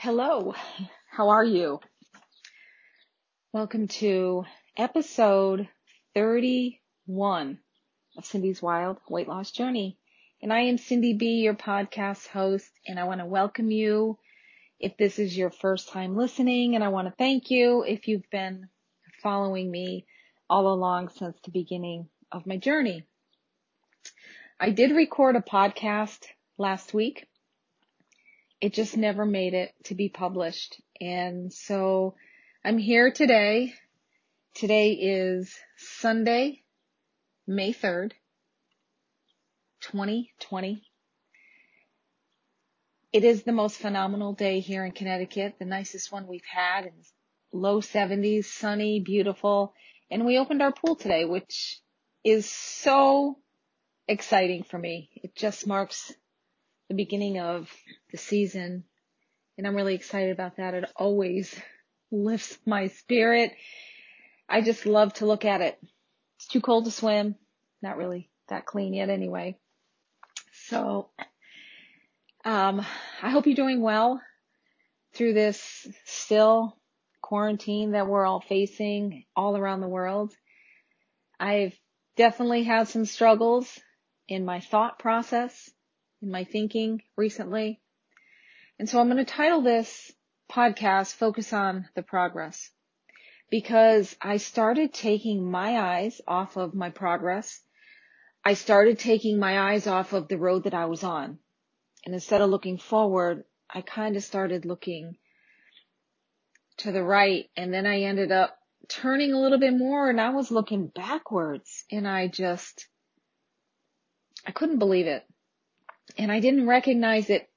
Hello, how are you? Welcome to episode 31 of Cindi's Wild Weight Loss Journey. And I am Cindi B, your podcast host, and I want to welcome you if this is your first time listening, and I want to thank you if you've been following me all along since the beginning of my journey. I did record a podcast last week it just never made it to be published. And so I'm here today. Today is Sunday, May 3rd, 2020. It is the most phenomenal day here in Connecticut, the nicest one we've had in low 70s, sunny, beautiful. And we opened our pool today, which is so exciting for me. It just marks the beginning of the season. And I'm really excited about that. It always lifts my spirit. I just love to look at it. It's too cold to swim. Not really that clean yet anyway. So, um, I hope you're doing well through this still quarantine that we're all facing all around the world. I've definitely had some struggles in my thought process in my thinking recently. And so I'm going to title this podcast Focus on the Progress because I started taking my eyes off of my progress. I started taking my eyes off of the road that I was on. And instead of looking forward, I kind of started looking to the right and then I ended up turning a little bit more and I was looking backwards and I just, I couldn't believe it and I didn't recognize it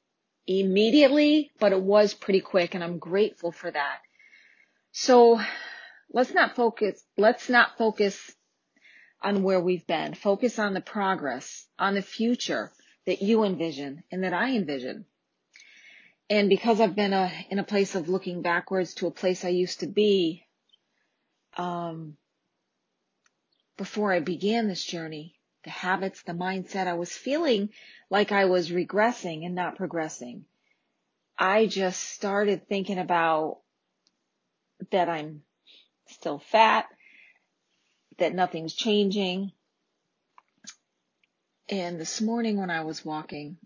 immediately, but it was pretty quick and I'm grateful for that. So let's not focus, let's not focus on where we've been. Focus on the progress, on the future that you envision and that I envision. And because I've been a, in a place of looking backwards to a place I used to be, um, before I began this journey, the habits, the mindset. I was feeling like I was regressing and not progressing. I just started thinking about that I'm still fat, that nothing's changing. And this morning when I was walking,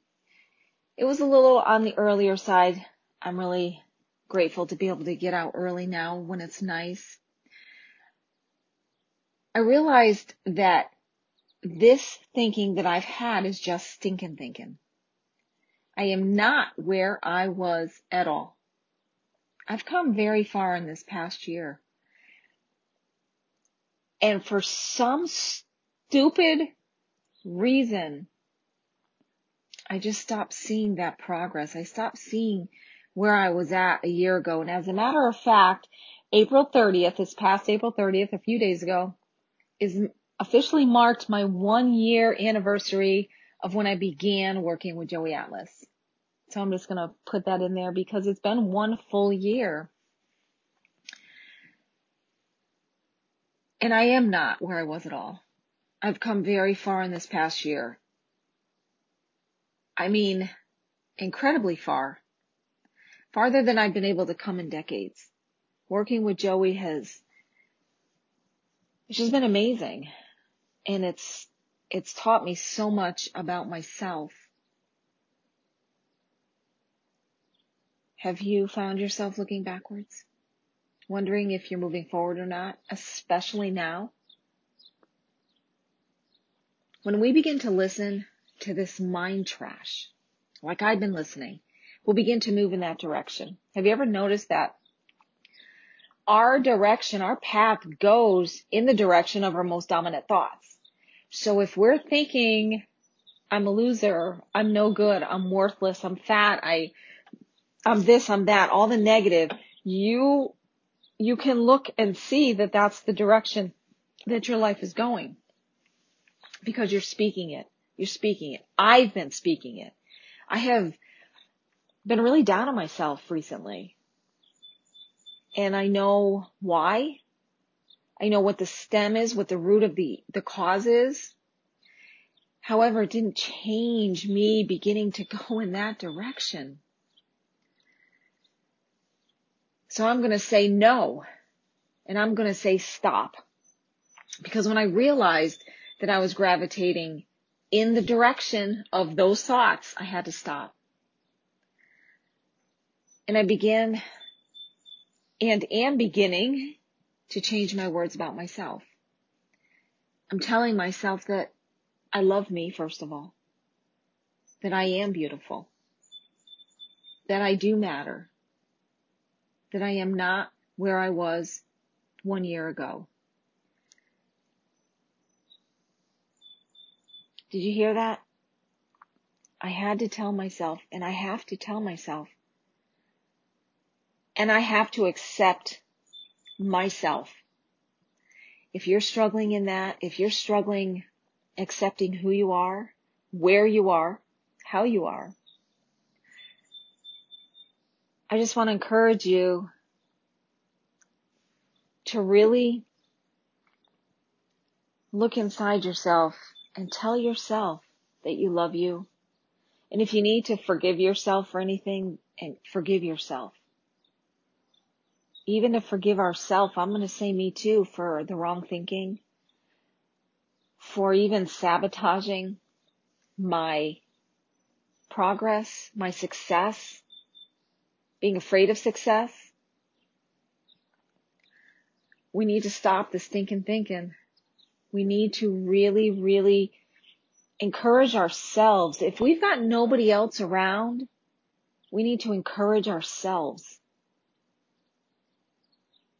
it was a little on the earlier side. I'm really grateful to be able to get out early now when it's nice. I realized that this thinking that I've had is just stinking thinking. I am not where I was at all. I've come very far in this past year. And for some stupid reason, I just stopped seeing that progress. I stopped seeing where I was at a year ago. And as a matter of fact, April 30th, this past April 30th, a few days ago, is officially marked my one year anniversary of when I began working with Joey Atlas. So I'm just going to put that in there because it's been one full year. And I am not where I was at all. I've come very far in this past year. I mean, incredibly far. Farther than I've been able to come in decades. Working with Joey has, it's just been amazing and it's, it's taught me so much about myself. Have you found yourself looking backwards? Wondering if you're moving forward or not, especially now? When we begin to listen to this mind trash, like I've been listening, we'll begin to move in that direction. Have you ever noticed that our direction, our path goes in the direction of our most dominant thoughts? So if we're thinking, I'm a loser, I'm no good, I'm worthless, I'm fat, I, I'm this, I'm that, all the negative, you, you can look and see that that's the direction that your life is going. Because you're speaking it. You're speaking it. I've been speaking it. I have been really down on myself recently. And I know why. I know what the stem is, what the root of the, the cause is. However, it didn't change me beginning to go in that direction. So I'm going to say no and I'm going to say stop. Because when I realized that I was gravitating in the direction of those thoughts, I had to stop. And I began and am beginning to change my words about myself. I'm telling myself that I love me, first of all, that I am beautiful, that I do matter, that I am not where I was one year ago. Did you hear that? I had to tell myself, and I have to tell myself, and I have to accept myself. If you're struggling in that, if you're struggling accepting who you are, where you are, how you are, I just want to encourage you to really look inside yourself and tell yourself that you love you. And if you need to forgive yourself for anything, and forgive yourself. Even to forgive ourselves, I'm going to say me too for the wrong thinking, for even sabotaging my progress, my success, being afraid of success. We need to stop this thinking thinking. We need to really, really encourage ourselves. If we've got nobody else around, we need to encourage ourselves.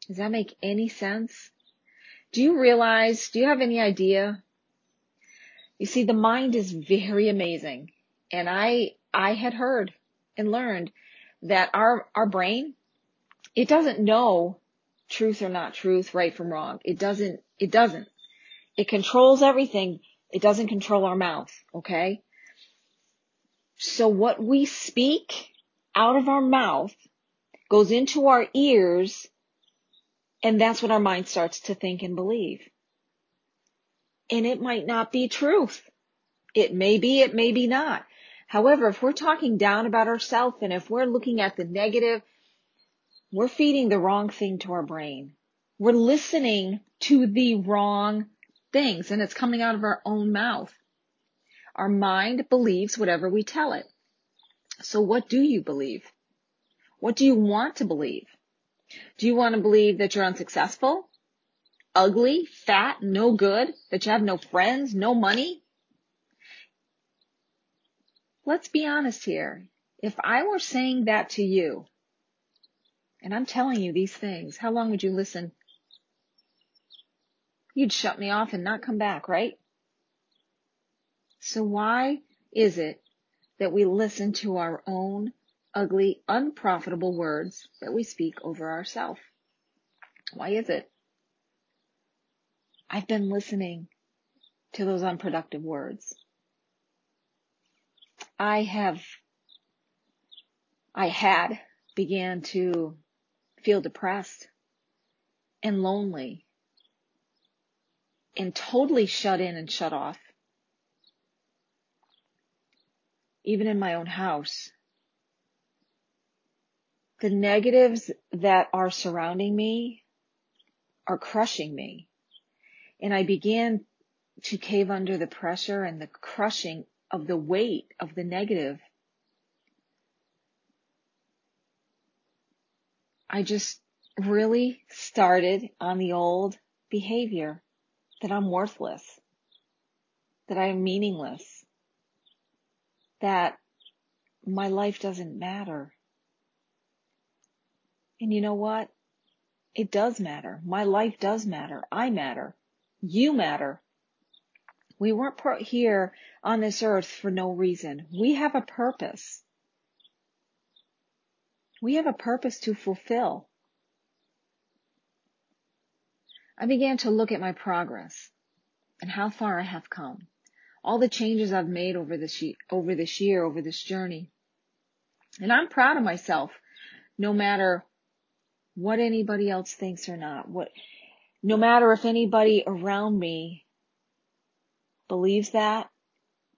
Does that make any sense? Do you realize, do you have any idea? You see, the mind is very amazing. And I, I had heard and learned that our, our brain, it doesn't know truth or not truth, right from wrong. It doesn't, it doesn't. It controls everything. It doesn't control our mouth, okay? So what we speak out of our mouth goes into our ears and that's what our mind starts to think and believe. And it might not be truth. It may be, it may be not. However, if we're talking down about ourselves and if we're looking at the negative we're feeding the wrong thing to our brain. We're listening to the wrong things and it's coming out of our own mouth. Our mind believes whatever we tell it. So what do you believe? What do you want to believe? Do you want to believe that you're unsuccessful? Ugly? Fat? No good? That you have no friends? No money? Let's be honest here. If I were saying that to you, and I'm telling you these things. How long would you listen? You'd shut me off and not come back, right? So why is it that we listen to our own ugly, unprofitable words that we speak over ourselves? Why is it? I've been listening to those unproductive words. I have, I had began to feel depressed and lonely and totally shut in and shut off. Even in my own house. The negatives that are surrounding me are crushing me. And I began to cave under the pressure and the crushing of the weight of the negative I just really started on the old behavior that I'm worthless, that I am meaningless, that my life doesn't matter. And you know what? It does matter. My life does matter. I matter. You matter. We weren't put here on this earth for no reason. We have a purpose. We have a purpose to fulfill. I began to look at my progress and how far I have come. All the changes I've made over this, over this year, over this journey. And I'm proud of myself, no matter what anybody else thinks or not. What, no matter if anybody around me believes that,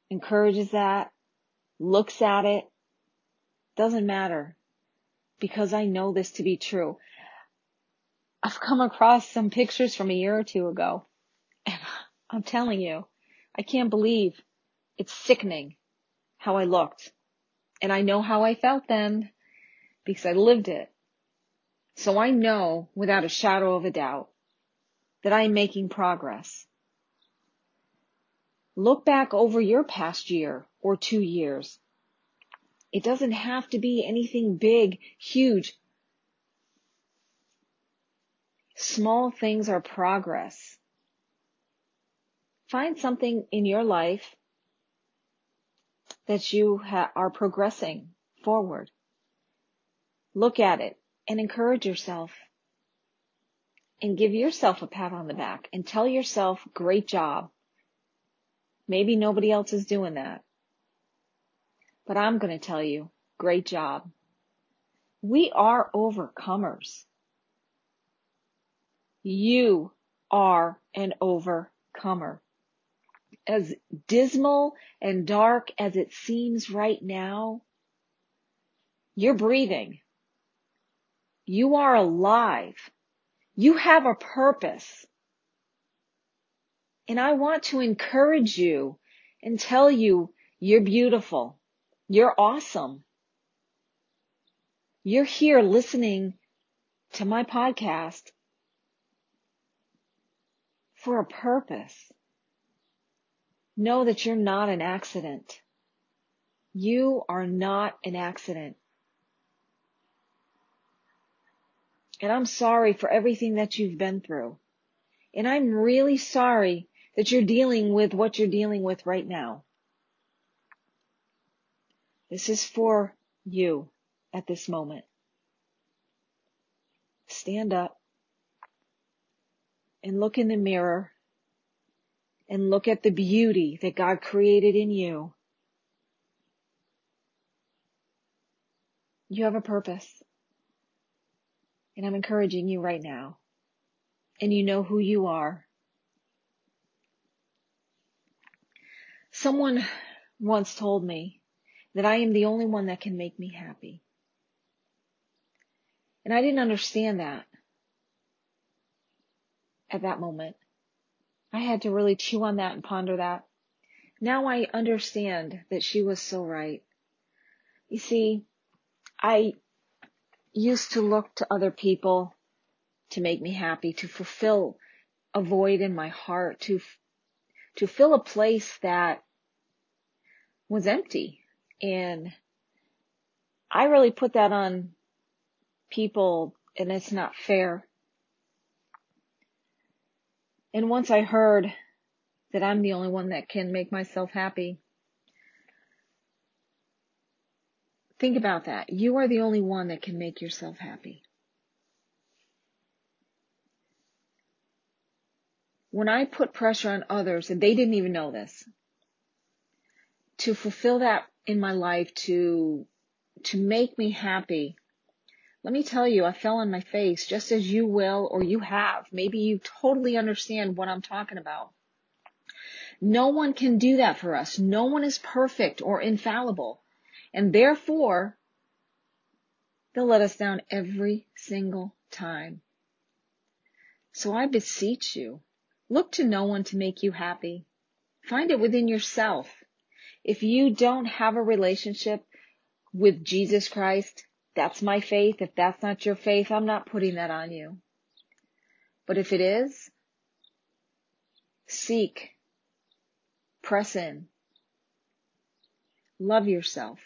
encourages that, looks at it, doesn't matter. because I know this to be true. I've come across some pictures from a year or two ago and I'm telling you, I can't believe it's sickening how I looked. And I know how I felt then because I lived it. So I know without a shadow of a doubt that I'm making progress. Look back over your past year or two years. It doesn't have to be anything big, huge. Small things are progress. Find something in your life that you ha- are progressing forward. Look at it and encourage yourself and give yourself a pat on the back and tell yourself, great job. Maybe nobody else is doing that. But I'm going to tell you, great job. We are overcomers. You are an overcomer. As dismal and dark as it seems right now, you're breathing. You are alive. You have a purpose. And I want to encourage you and tell you you're beautiful. You're awesome. You're here listening to my podcast for a purpose. Know that you're not an accident. You are not an accident. And I'm sorry for everything that you've been through. And I'm really sorry that you're dealing with what you're dealing with right now. This is for you at this moment. Stand up and look in the mirror and look at the beauty that God created in you. You have a purpose. And I'm encouraging you right now. And you know who you are. Someone once told me that I am the only one that can make me happy. And I didn't understand that at that moment. I had to really chew on that and ponder that. Now I understand that she was so right. You see, I used to look to other people to make me happy, to fulfill a void in my heart, to, to fill a place that was empty. And I really put that on people and it's not fair. And once I heard that I'm the only one that can make myself happy, think about that. You are the only one that can make yourself happy. When I put pressure on others, and they didn't even know this, to fulfill that in my life, to, to make me happy, let me tell you, I fell on my face just as you will or you have. Maybe you totally understand what I'm talking about. No one can do that for us. No one is perfect or infallible. And therefore, they'll let us down every single time. So I beseech you, look to no one to make you happy. Find it within yourself. If you don't have a relationship with Jesus Christ, that's my faith. If that's not your faith, I'm not putting that on you. But if it is, seek, press in, love yourself.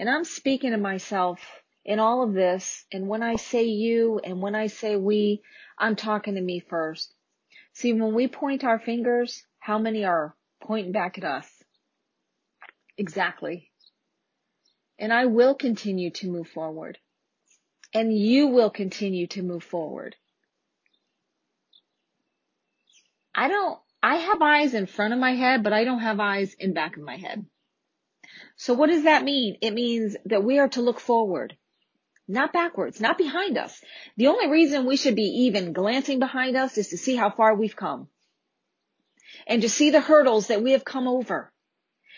And I'm speaking to myself in all of this. And when I say you and when I say we, I'm talking to me first. See, when we point our fingers, how many are pointing back at us? Exactly and I will continue to move forward. And you will continue to move forward. I don't, I have eyes in front of my head, but I don't have eyes in back of my head. So what does that mean? It means that we are to look forward, not backwards, not behind us. The only reason we should be even glancing behind us is to see how far we've come and to see the hurdles that we have come over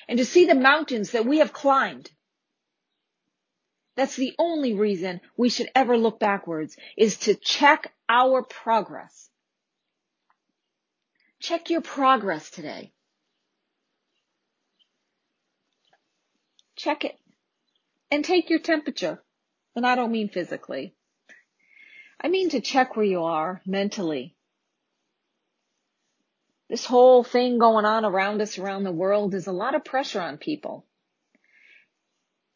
and to see the mountains that we have climbed That's the only reason we should ever look backwards is to check our progress. Check your progress today. Check it and take your temperature. And I don't mean physically. I mean to check where you are mentally. This whole thing going on around us around the world is a lot of pressure on people.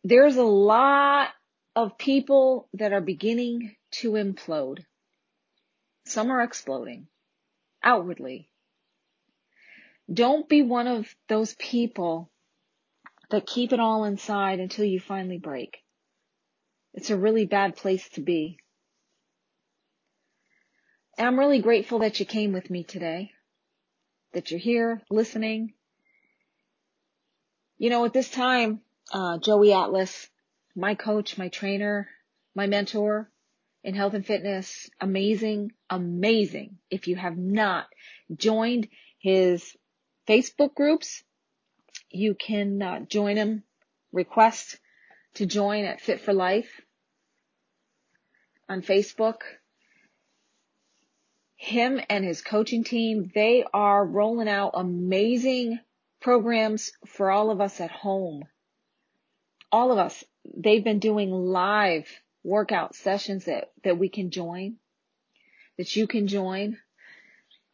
There's a lot of people that are beginning to implode. Some are exploding outwardly. Don't be one of those people that keep it all inside until you finally break. It's a really bad place to be. And I'm really grateful that you came with me today, that you're here listening. You know, at this time, uh, Joey Atlas, my coach, my trainer, my mentor in health and fitness, amazing, amazing. If you have not joined his Facebook groups, you can uh, join him, request to join at Fit for Life on Facebook him and his coaching team, they are rolling out amazing programs for all of us at home. All of us, they've been doing live workout sessions that, that we can join, that you can join.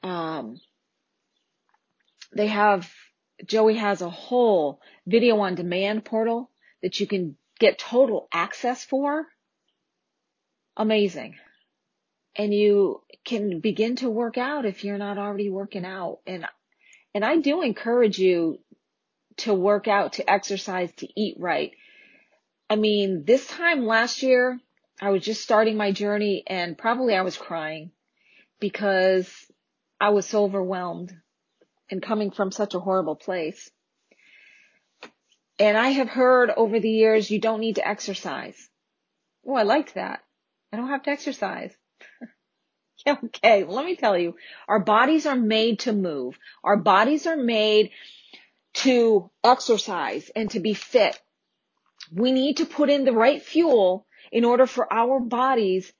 Um, they have, Joey has a whole video on demand portal that you can get total access for. Amazing and you can begin to work out if you're not already working out. And, and I do encourage you to work out, to exercise, to eat right. I mean, this time last year, I was just starting my journey and probably I was crying because I was so overwhelmed and coming from such a horrible place. And I have heard over the years, you don't need to exercise. Oh, I like that. I don't have to exercise. okay, let me tell you, our bodies are made to move. Our bodies are made to exercise and to be fit. We need to put in the right fuel in order for our bodies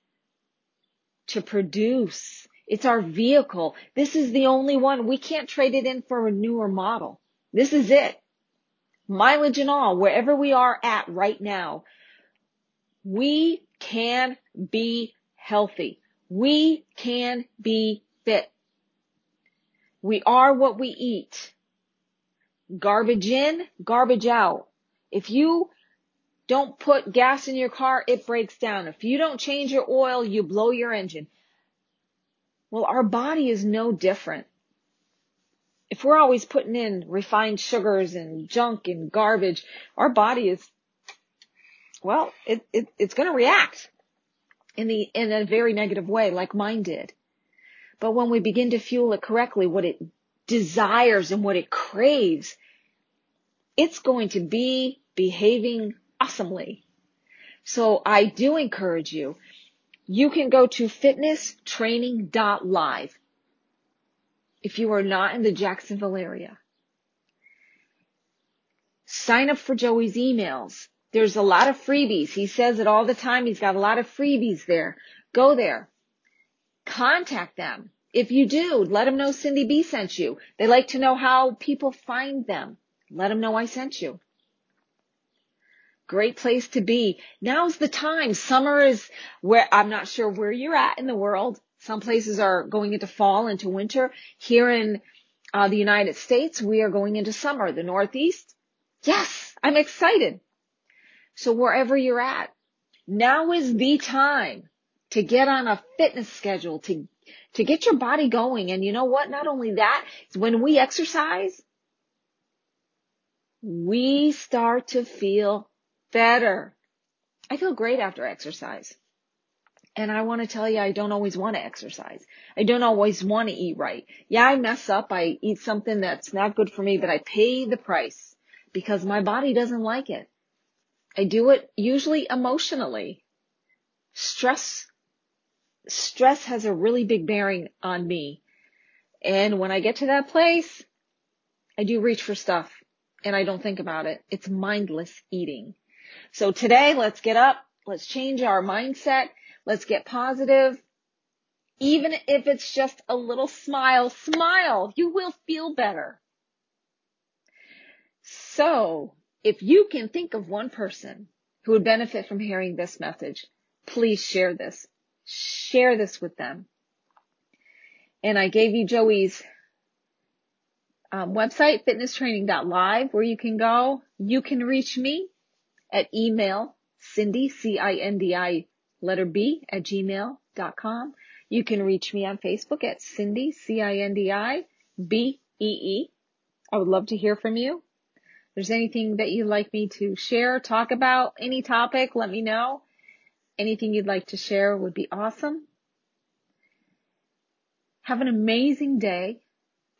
to produce. It's our vehicle. This is the only one. We can't trade it in for a newer model. This is it. Mileage and all, wherever we are at right now, we can be healthy. We can be fit. We are what we eat. Garbage in, garbage out. If you don't put gas in your car, it breaks down. If you don't change your oil, you blow your engine. Well, our body is no different. If we're always putting in refined sugars and junk and garbage, our body is, well, it, it it's going to react in the, in a very negative way, like mine did. But when we begin to fuel it correctly, what it desires and what it craves, it's going to be behaving awesomely. So I do encourage you. You can go to fitnesstraining.live if you are not in the Jacksonville area. Sign up for Joey's emails. There's a lot of freebies. He says it all the time. He's got a lot of freebies there. Go there. Contact them. If you do, let them know Cindi B sent you. They like to know how people find them. Let them know I sent you. Great place to be. Now's the time. Summer is where, I'm not sure where you're at in the world. Some places are going into fall, into winter. Here in uh, the United States, we are going into summer. The Northeast. Yes, I'm excited. So wherever you're at, now is the time to get on a fitness schedule, to, to get your body going. And you know what? Not only that, when we exercise, we start to feel better. I feel great after exercise. And I want to tell you, I don't always want to exercise. I don't always want to eat right. Yeah, I mess up. I eat something that's not good for me, but I pay the price because my body doesn't like it. I do it usually emotionally. Stress, stress has a really big bearing on me. And when I get to that place, I do reach for stuff and I don't think about it. It's mindless eating. So today, let's get up. Let's change our mindset. Let's get positive. Even if it's just a little smile, smile. You will feel better. So if you can think of one person who would benefit from hearing this message, please share this. Share this with them. And I gave you Joey's um, website, fitnesstraining.live, where you can go. You can reach me at email, Cindi, C-I-N-D-I, letter B, at gmail.com. You can reach me on Facebook at Cindi, C-I-N-D-I, B-E-E. I would love to hear from you. If there's anything that you'd like me to share, talk about, any topic, let me know. Anything you'd like to share would be awesome. Have an amazing day.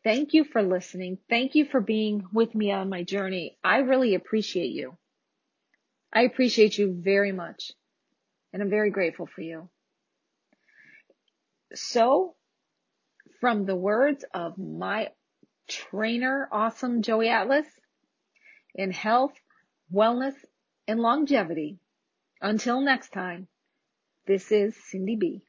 Thank you for listening. Thank you for being with me on my journey. I really appreciate you. I appreciate you very much. And I'm very grateful for you. So, from the words of my trainer, awesome Joey Atlas, in health, wellness, and longevity, until next time, this is Cindi B.